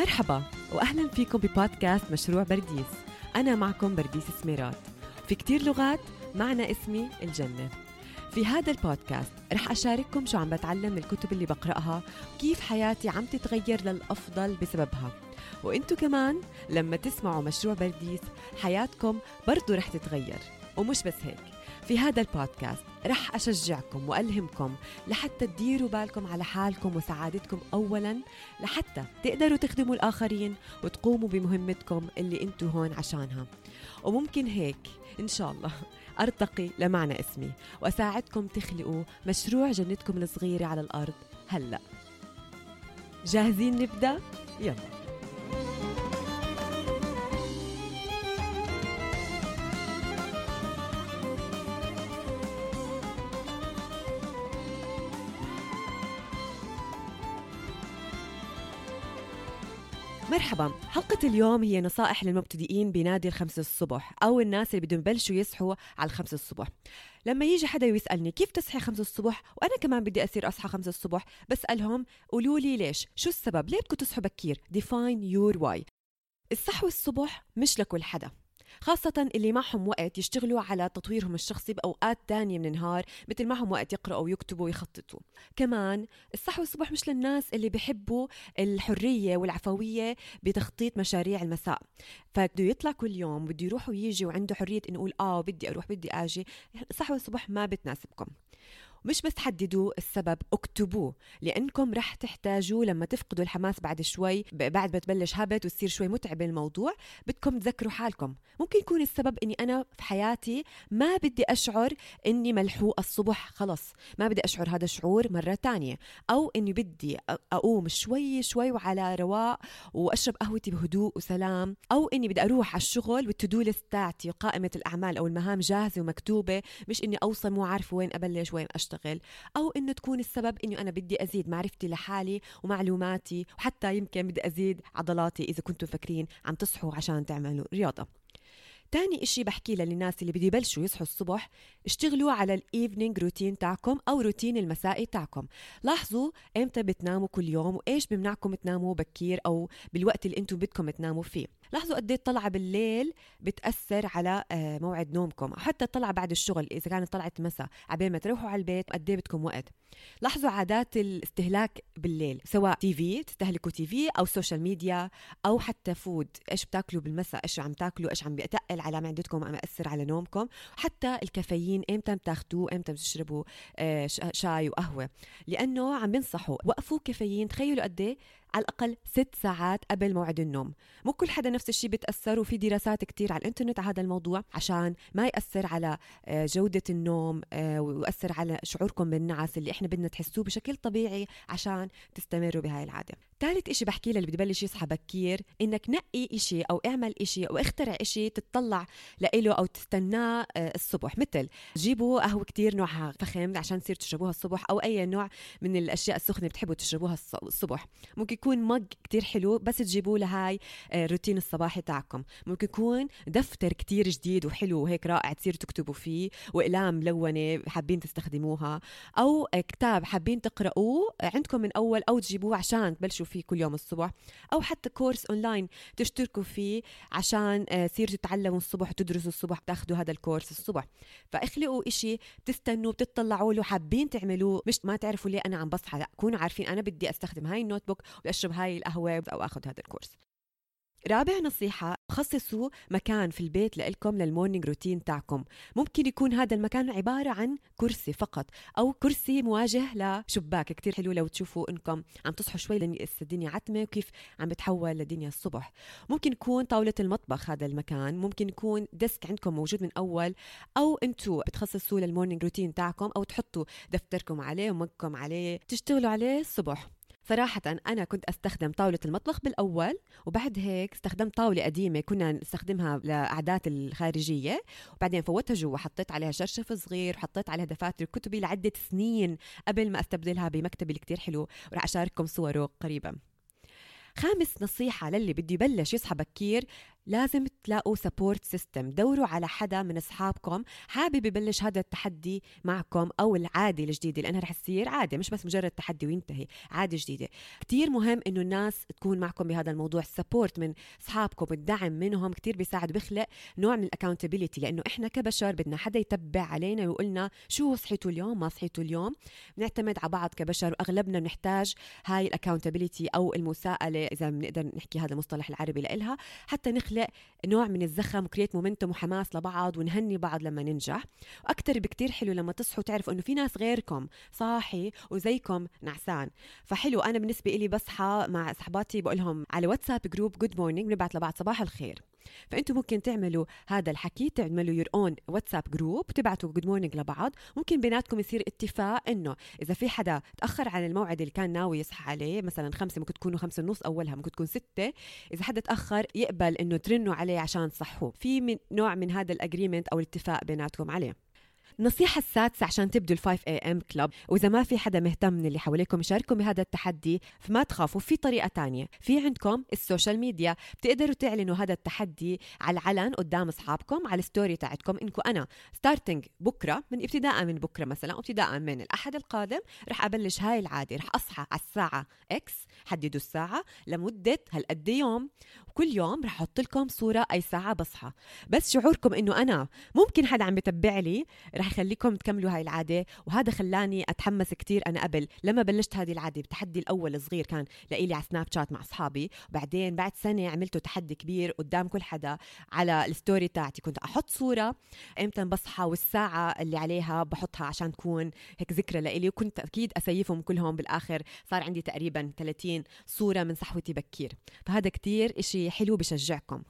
مرحبا واهلا فيكم ببودكاست مشروع برديس. أنا معكم برديس سميرات. في كتير لغات معنى اسمي الجنة. في هذا البودكاست رح أشارككم شو عم بتعلم من الكتب اللي بقرأها وكيف حياتي عم تتغير للأفضل بسببها. وإنتو كمان لما تسمعوا مشروع برديس حياتكم برضو رح تتغير. ومش بس هيك. في هذا البودكاست رح أشجعكم وألهمكم لحتى تديروا بالكم على حالكم وسعادتكم أولا لحتى تقدروا تخدموا الآخرين وتقوموا بمهمتكم اللي انتو هون عشانها. وممكن هيك إن شاء الله أرتقي لمعنى اسمي وأساعدكم تخلقوا مشروع جنتكم الصغيرة على الأرض هلأ. جاهزين نبدأ؟ يلا. مرحبا. حلقة اليوم هي نصائح للمبتدئين بنادي الخمسة الصبح أو الناس اللي بدهم يبلشوا يصحوا على الخمسة الصبح. لما يجي حدا ويسألني كيف تصحي خمسة الصبح؟ وأنا كمان بدي أصير أصحى خمسة الصبح بسألهم قولوا لي ليش؟ شو السبب؟ ليه بدكم تصحوا بكير؟ Define your why. الصحوة الصبح مش لكل حدا. خاصة اللي معهم وقت يشتغلوا على تطويرهم الشخصي بأوقات تانية من النهار مثل معهم وقت يقرأوا ويكتبوا ويخططوا. كمان الصحوة الصبح مش للناس اللي بيحبوا الحرية والعفوية بتخطيط مشاريع المساء. فبده يطلع كل يوم بده يروح ويجي وعنده حرية إنه يقول آه بدي أروح بدي آجي. الصحوة الصبح ما بتناسبكم. مش بس تحددوا السبب اكتبوه لأنكم رح تحتاجوه لما تفقدوا الحماس بعد شوي بعد ما تبلش هبت وتصير شوي متعب الموضوع بدكم تذكروا حالكم. ممكن يكون السبب إني أنا في حياتي ما بدي أشعر إني ملحوقه الصبح خلص. ما بدي أشعر هذا الشعور مرة تانية. أو إني بدي أقوم شوي شوي وعلى رواق وأشرب قهوتي بهدوء وسلام. أو إني بدي أروح على الشغل والتدو ليست تاعتي قائمه الأعمال أو المهام جاهزة ومكتوبة مش إني أوصل مو عارفة وين أبلش وين أشتغل. اشتغل أو إنه تكون السبب إنه أنا بدي أزيد معرفتي لحالي ومعلوماتي وحتى يمكن بدي أزيد عضلاتي إذا كنتم فاكرين عم تصحوا عشان تعملوا رياضة. تاني إشي بحكي للناس اللي بده يبلشوا يصحوا الصبح اشتغلوا على ال evening routine تاعكم أو روتين المسائي تاعكم. لاحظوا إمتى بتناموا كل يوم وإيش بمنعكم تناموا بكير أو بالوقت اللي أنتم بدكم تناموا فيه. لاحظوا قد الطلعة بالليل بتأثر على آه، موعد نومكم حتى الطلعة بعد الشغل إذا كانت طلعت مساء عبين ما تروحوا على البيت قد بدكم وقت؟ لاحظوا عادات الاستهلاك بالليل سواء TV تستهلكوا TV أو social media أو حتى فود إيش بتاكلوا بالمساء؟ إيش عم تاكلوا؟ إيش عم بيتقل على معدتكم عم يأثر على نومكم؟ حتى الكافيين إمتى بتاخذوه إمتى بتشربوا آه، شاي وقهوة؟ لأنه عم بينصحوا وقفوا كافيين تخيلوا قد إيه؟ على الأقل ست ساعات قبل موعد النوم. مو كل حدا نفس الشيء بتأثر وفي دراسات كتير على الإنترنت على هذا الموضوع عشان ما يأثر على آه، جودة النوم آه، ويأثر على شعوركم بالنعس اللي إحنا بدنا تحسوه بشكل طبيعي عشان تستمروا بهاي العادة. ثالث إشي بحكي للي بده يبلش يصحى بكير إنك نقي إشي أو اعمل إشي أو اخترع إشي تتطلع لإله أو تستناه آه، الصبح. مثل جيبوا قهوة كتير نوعها فخم عشان تصير تشربوها الصبح أو أي نوع من الأشياء السخنة بتحبوا تشربوها الصبح. ممكن يكون مج كتير حلو بس تجيبوه لهاي الروتين آه، الصباحي تاعكم. ممكن يكون دفتر كتير جديد وحلو وهيك رائع تصيروا تكتبوا فيه وإقلام ملونه حابين تستخدموها أو كتاب حابين تقرأوه عندكم من أول أو تجيبوه عشان تبلشوا فيه كل يوم الصبح أو حتى course online تشتركوا فيه عشان آه، تصيروا تتعلموا الصبح وتدرسوا الصبح تاخذوا هذا ال course الصبح. فاخلقوا إشي بتستنوا بتطلعوا له حابين تعملوه مش ما تعرفوا ليه أنا عم بصحى لا كونوا عارفين أنا بدي أستخدم هاي ال notebook وأشرب هاي القهوة أو أخذ هذا ال course رابع نصيحة خصصوا مكان في البيت لإلكم لل morning routine تاعكم. ممكن يكون هذا المكان عبارة عن كرسي فقط أو كرسي مواجه لشباك كتير حلو لو تشوفوا إنكم عم تصحوا شوي لأن الدنيا عتمة وكيف عم بتحول لدنيا الصبح. ممكن يكون طاولة المطبخ هذا المكان ممكن يكون desk عندكم موجود من أول أو أنتوا بتخصصوا لل morning routine تاعكم أو تحطوا دفتركم عليه وقلمكم عليه تشتغلوا عليه الصبح. صراحة أنا كنت أستخدم طاولة المطبخ بالأول وبعد هيك استخدمت طاولة قديمة كنا نستخدمها للقعدة الخارجية وبعدين فوتها جوا حطيت عليها شرشف صغير وحطيت عليها دفاتر كتبي لعدة سنين قبل ما أستبدلها بمكتبي اللي كتير حلو ورح أشارككم صوره قريبا. خامس نصيحة للي بده يبلش يصحى بكير لازم تلاقوا support system دوروا على حدا من أصحابكم حابب يبلش هذا التحدي معكم أو العادة الجديدة لانها رح تصير عادة مش بس مجرد تحدي وينتهي عادة جديدة. كتير مهم إنه الناس تكون معكم بهذا الموضوع ال support من أصحابكم الدعم منهم كتير بيساعد بيخلق نوع من ال accountability لأنه إحنا كبشر بدنا حدا يتبع علينا ويقولنا شو صحيتوا اليوم ما صحيتوا اليوم. بنعتمد على بعض كبشر وأغلبنا بنحتاج هاي ال accountability أو المساءلة إذا بنقدر نحكي هذا المصطلح العربي لإلها حتى نخلق نوع من الزخم و create momentum وحماس لبعض ونهني بعض لما ننجح. وأكثر بكتير حلو لما تصحوا تعرفوا إنه في ناس غيركم صاحي وزيكم نعسان. فحلو أنا بالنسبة لي بصحى مع صحباتي بقول لهم على واتساب group good morning بنبعت لبعض صباح الخير. فانتم ممكن تعملوا هذا الحكي تعملوا your own واتساب group تبعتوا good morning لبعض. ممكن بيناتكم يصير اتفاق إنه إذا في حدا تأخر عن الموعد اللي كان ناوي يصحى عليه مثلا خمسة ممكن تكونوا خمسة ونص أولها ممكن تكون ستة. إذا حدا تأخر يقبل إنه ترنوا عليه عشان تصحوه. في من نوع من هذا ال agreement أو الاتفاق بيناتكم عليه. النصيحة السادسة عشان تبدوا ال 5 AM Club وإذا ما في حدا مهتم من اللي حواليكم يشارككم بهذا التحدي فما تخافوا في طريقة تانية. في عندكم ال social media بتقدروا تعلنوا هذا التحدي على العلن قدام أصحابكم على ال story تاعتكم. إنكم أنا starting بكرة من ابتداء من بكرة مثلا ابتداء من الأحد القادم رح أبلش هاي العادة. رح أصحى على الساعة X حددوا الساعة لمدة هالقد يوم. وكل يوم رح أحط لكم صورة أي ساعة بصحى. بس شعوركم إنه أنا ممكن حدا عم بتبع لي رح يخليكم تكملوا هاي العادة وهذا خلاني أتحمس كتير أنا قبل لما بلشت هذه العادة التحدي الأول الصغير كان لإلي على سناب شات مع أصحابي وبعدين بعد سنة عملته تحدي كبير قدام كل حدا على الستوري تاعتي كنت أحط صورة إمتى بصحى والساعة اللي عليها بحطها عشان تكون هيك ذكرى لإلي وكنت أكيد أسيفهم كلهم بالآخر صار عندي تقريبا 30 صورة من صحوتي بكير فهذا كتير إشي حلو بشجعكم.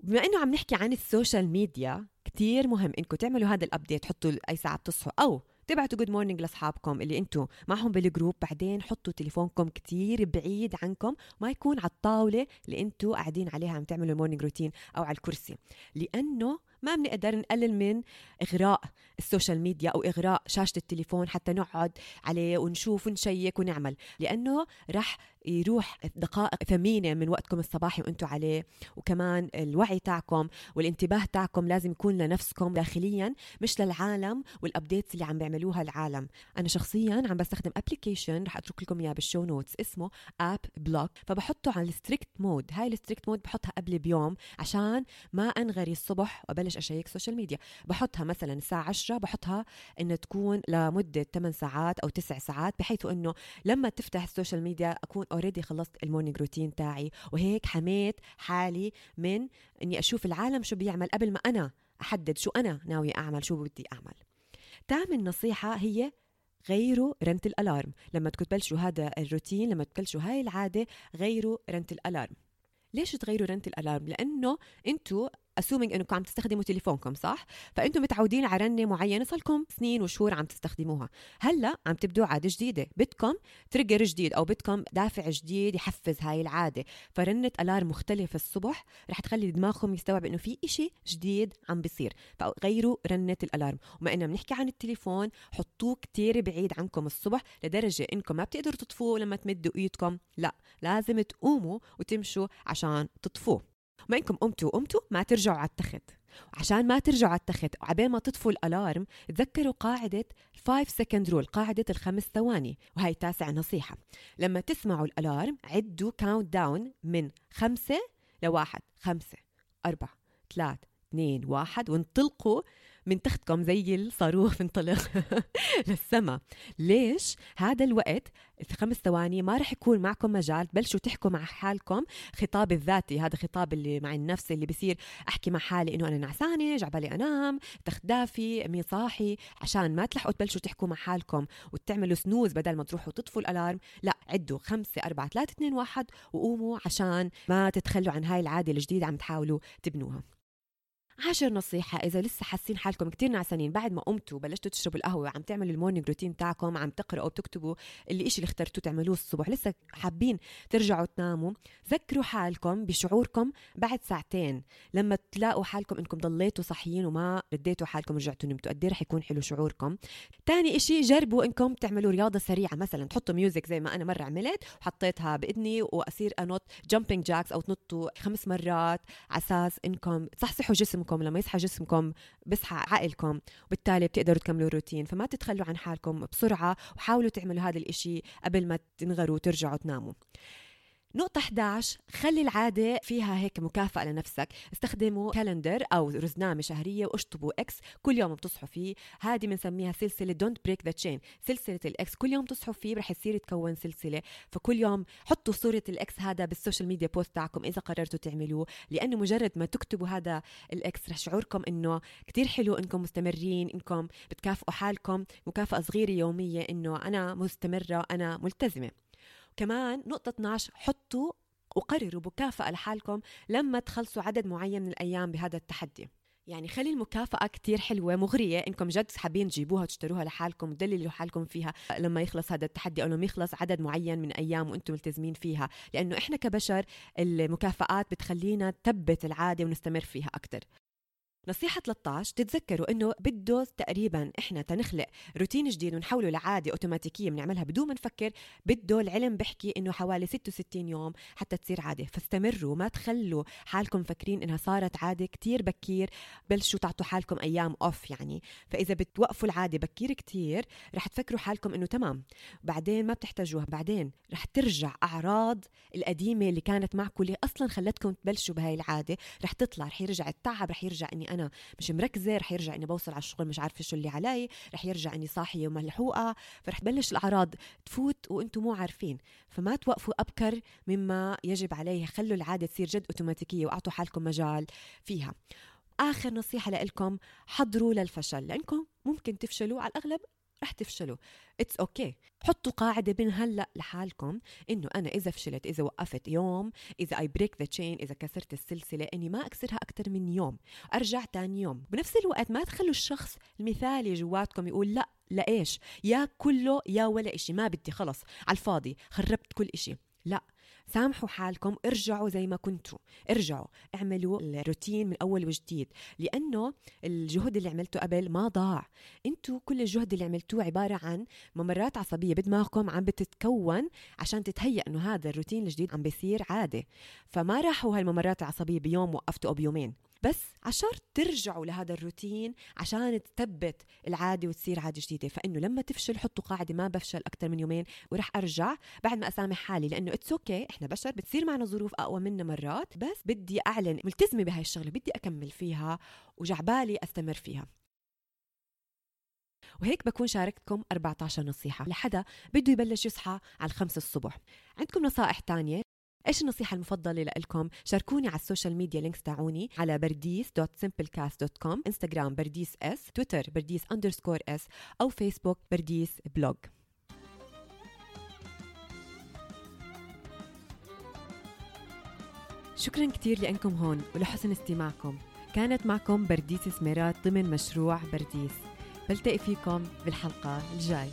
بما إنه عم نحكي عن ال social media كتير مهم إنكم تعملوا هذا ال update حطوا أي ساعة بتصحوا أو تبعتوا good morning لأصحابكم اللي أنتم معهم بال group بعدين حطوا تليفونكم كتير بعيد عنكم ما يكون على الطاولة اللي أنتم قاعدين عليها عم تعملوا ال morning routine أو على الكرسي. لأنه ما بنقدر نقلل من إغراء ال social media أو إغراء شاشة التليفون حتى نقعد عليه ونشوف ونشيك ونعمل لأنه رح يروح دقائق ثمينة من وقتكم الصباحي وأنتم عليه. وكمان الوعي تاعكم والانتباه تاعكم لازم يكون لنفسكم داخليا مش للعالم وال updates اللي عم بيعملوها العالم. أنا شخصيا عم بستخدم application رح أترك لكم إياه بال show notes اسمه AppBlock فبحطه على ال strict mode هاي ال strict mode بحطها قبل بيوم عشان ما أنغري الصبح وأبلش أشيك social media بحطها مثلا الساعة 10 بحطها إنه تكون لمدة 8 ساعات أو 9 ساعات بحيث إنه لما تفتح ال social media أكون already خلصت ال morning routine تاعي وهيك حميت حالي من إني أشوف العالم شو بيعمل قبل ما أنا أحدد شو أنا ناوي أعمل شو بدي أعمل. تامن نصيحة هي غيروا رنة ال alarm. لما تبلشوا هذا الروتين لما تبلشوا هاي العادة غيروا رنة ال alarm. ليش تغيروا رنة ال alarm؟ لأنه أنتوا assuming إنكم عم تستخدموا تليفونكم صح؟ فأنتم متعودين على رنة معينة صار لكم سنين وشهور عم تستخدموها. هلأ عم تبدوا عادة جديدة. بدكم trigger جديد أو بدكم دافع جديد يحفز هاي العادة. فرنة alarm مختلفة الصبح رح تخلي دماغكم يستوعب إنه في إشي جديد عم بيصير. فغيروا رنة ال alarm وما إننا بنحكي عن التليفون حطوه كتير بعيد عنكم الصبح لدرجة إنكم ما بتقدروا تطفوه لما تمدوا إيدكم. لا لازم تقوموا وتمشوا عشان تطفوه. ما انكم قمتوا قمتوا ما ترجعوا على التخت. عشان ما ترجعوا على التخت وعبين ما تطفوا ال alarm تذكروا قاعدة 5 second rule قاعدة الخمس ثواني وهي تاسع نصيحة. لما تسمعوا ال alarm عدوا count down من خمسة لواحد خمسة أربعة ثلاث اثنين واحد وانطلقوا من تختكم زي الصاروخ بنطلق للسما. ليش هذا الوقت خمس ثواني ما رح يكون معكم مجال؟ تبلشوا تحكوا مع حالكم. خطاب الذاتي هذا خطاب اللي مع النفس اللي بصير أحكي مع حالي إنه أنا نعسانة جعبالي أنام تخت دافي مي صاحي عشان ما تلحقوا تبلشوا تحكوا مع حالكم وتعملوا سنوز بدل ما تروحوا تطفوا الألارم. لا عدوا خمسة أربعة ثلاثة اثنين واحد وقوموا عشان ما تتخلوا عن هاي العادة الجديدة عم تحاولوا تبنوها. عاشر نصيحة إذا لسه حاسين حالكم كتير نعسانين بعد ما قمتوا بلشتوا تشربوا القهوة عم تعملوا ال morning routine تاعكم عم تقرأوا بتكتبوا اللي إشي اللي اخترتوه تعملوه الصبح لسه حابين ترجعوا تناموا ذكروا حالكم بشعوركم بعد ساعتين. لما تلاقوا حالكم إنكم ضليتوا صحيين وما رديتوا حالكم رجعتوا نمتوا قد إيه رح يكون حلو شعوركم. تاني إشي جربوا إنكم تعملوا رياضة سريعة. مثلا تحطوا music زي ما أنا مرة عملت وحطيتها بإذني وأصير أنط jumping jacks أو تنطوا خمس مرات على أساس إنكم تصحصحوا جسمكم لما يصحى جسمكم بصحى عقلكم وبالتالي بتقدروا تكملوا الروتين. فما تتخلوا عن حالكم بسرعة وحاولوا تعملوا هذا الإشي قبل ما تنغروا وترجعوا تناموا. نقطة 11 خلي العادة فيها هيك مكافأة لنفسك. استخدموا calendar أو رزنامة شهرية واشطبوا X كل يوم بتصحوا فيه. هذه بنسميها سلسلة don't break the chain سلسلة ال X كل يوم تصحوا فيه رح يصير يتكون سلسلة. فكل يوم حطوا صورة ال X هذا بال social media post تاعكم إذا قررتوا تعملوه لأنه مجرد ما تكتبوا هذا ال X رح شعوركم إنه كتير حلو إنكم مستمرين إنكم بتكافئوا حالكم. مكافأة صغيرة يومية إنه أنا مستمرة أنا ملتزمة. كمان نقطة 12 حطوا وقرروا مكافأة لحالكم لما تخلصوا عدد معين من الأيام بهذا التحدي. يعني خلي المكافأة كتير حلوة مغرية إنكم جد حابين تجيبوها وتشتروها لحالكم تدللوا حالكم فيها لما يخلص هذا التحدي أو لما يخلص عدد معين من أيام وأنتم ملتزمين فيها. لأنه إحنا كبشر المكافآت بتخلينا نثبت العادة ونستمر فيها أكتر. نصيحة 13 تتذكروا إنه بده تقريبا إحنا تنخلق روتين جديد ونحوله لعادة أوتوماتيكية بنعملها بدون ما نفكر. بده العلم بحكي إنه حوالي 66 يوم حتى تصير عادة. فاستمروا ما تخلوا حالكم فاكرين إنها صارت عادة. كتير بكير بلشوا تعطوا حالكم أيام اوف يعني. فإذا بتوقفوا العادة بكير كتير رح تفكروا حالكم إنه تمام. بعدين ما بتحتاجوها. بعدين رح ترجع أعراض القديمة اللي كانت معكم اللي أصلا خلتكم تبلشوا بهاي العادة. رح تطلع رح يرجع التعب رح يرجع إني أنا مش مركزة رح يرجع إني بوصل على الشغل مش عارفة شو اللي علي رح يرجع إني صاحية وملحوقة فرح تبلش الأعراض تفوت وأنتم مو عارفين. فما توقفوا أبكر مما يجب عليه خلوا العادة تصير جد أوتوماتيكية وأعطوا حالكم مجال فيها. آخر نصيحة لكم حضروا للفشل لإنكم ممكن تفشلوا على الأغلب رح تفشلوا. it's okay. حطوا قاعدة من هلأ لحالكم إنه أنا إذا فشلت إذا وقفت يوم إذا I break the chain إذا كسرت السلسلة إني ما أكسرها أكثر من يوم. أرجع تاني يوم. بنفس الوقت ما تخلوا الشخص المثالي جواتكم يقول لأ لإيش؟ يا كله يا ولا إشي. ما بدي خلص. على الفاضي. خربت كل إشي. لأ. سامحوا حالكم ارجعوا زي ما كنتوا. ارجعوا اعملوا الروتين من أول وجديد. لأنه الجهد اللي عملته قبل ما ضاع. أنتوا كل الجهد اللي عملتوه عبارة عن ممرات عصبية بدماغكم عم بتتكون عشان تتهيأ إنه هذا الروتين الجديد عم بيصير عادة. فما راحوا هالممرات العصبية بيوم وقفتوا أو بيومين. بس عشان ترجعوا لهذا الروتين عشان تثبت العادة وتصير عادة جديدة. فإنه لما تفشل حطوا قاعدة ما بفشل أكثر من يومين ورح أرجع بعد ما أسامح حالي. لأنه it's okay. إحنا بشر بتصير معنا ظروف أقوى منا مرات بس بدي أضلني ملتزمة بهاي الشغلة بدي أكمل فيها وجعبالي أستمر فيها. وهيك بكون شاركتكم 14 نصيحة. لحدا بده يبلش يصحى على الخمسة الصبح. عندكم نصائح تانية؟ إيش النصيحة المفضلة لكم؟ شاركوني على ال social media links تاعوني على برديس dot dot com إنستغرام برديس S تويتر برديس underscore S أو فيسبوك برديس blog. شكرا كثير لأنكم هون ولحسن استماعكم. كانت معكم برديس سميرات ضمن مشروع برديس. بلتقي فيكم بالحلقة الجاي.